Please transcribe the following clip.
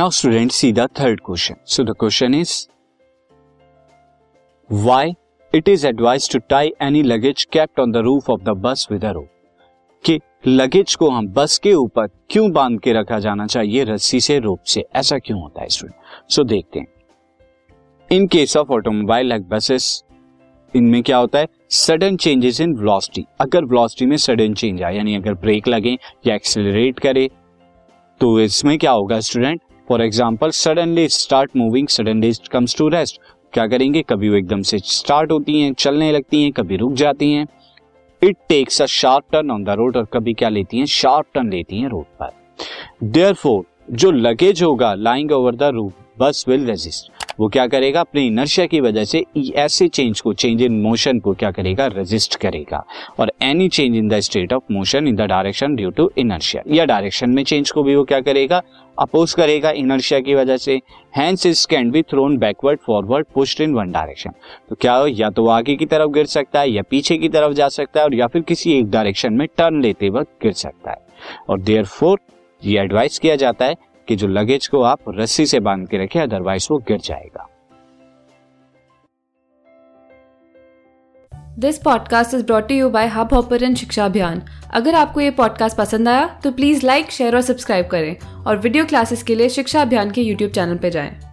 Now student see the third question so the question is why it is advise to tie any luggage kept on the roof of the bus with a rope कि luggage को हम बस के ऊपर क्यों बाँध के रखा जाना चाहिए रस्सी से रोप से? ऐसा क्यों होता है स्टूडेंट सो so, देखते हैं। In case of automobile like buses इनमें क्या होता है? सडन चेंजेस इन वेलोसिटी अगर वेलोसिटी में सडन चेंज आए यानी अगर ब्रेक लगे या एक्सेलरेट करे तो इसमें क्या होगा student for example suddenly start moving suddenly comes to rest क्या करेंगे? कभी वो एकदम से स्टार्ट होती हैं, चलने लगती हैं, कभी रुक जाती हैं। It takes a sharp turn on the road और कभी क्या लेती हैं? शार्प टर्न लेती हैं रोड पर। देयर जो लगेज होगा lying over the roof bus will resist. वो क्या करेगा? अपने इनर्शिया की वजह से ऐसे चेंज को चेंज इन मोशन को क्या करेगा? रेजिस्ट करेगा। और any change in the state of motion in the direction due to inertia या डायरेक्शन में चेंज को भी वो क्या करेगा? अपोज करेगा इनर्शिया की वजह से। Hence is can be thrown backward forward pushed in one direction तो क्या हो? या तो आगे की तरफ़ गिर सकता है, या पीछे की तरफ़ जा सकता है, और या फिर किसी एक डायरेक्शन में टर्न लेते वक्त गिर सकता है। और देयर ये एडवाइस किया जाता है कि जो लगेज को आप रस्सी से बाँध के रखें अदरवाइज़ वो गिर जाएगा। This podcast is brought you by Hubhopper शिक्षा अभियान अगर आपको ये पॉडकास्ट पसंद आया तो प्लीज़ लाइक शेयर और सब्सक्राइब करें। और वीडियो क्लासेस के लिए शिक्षा अभियान के यूट्यूब चैनल पर जाएँ।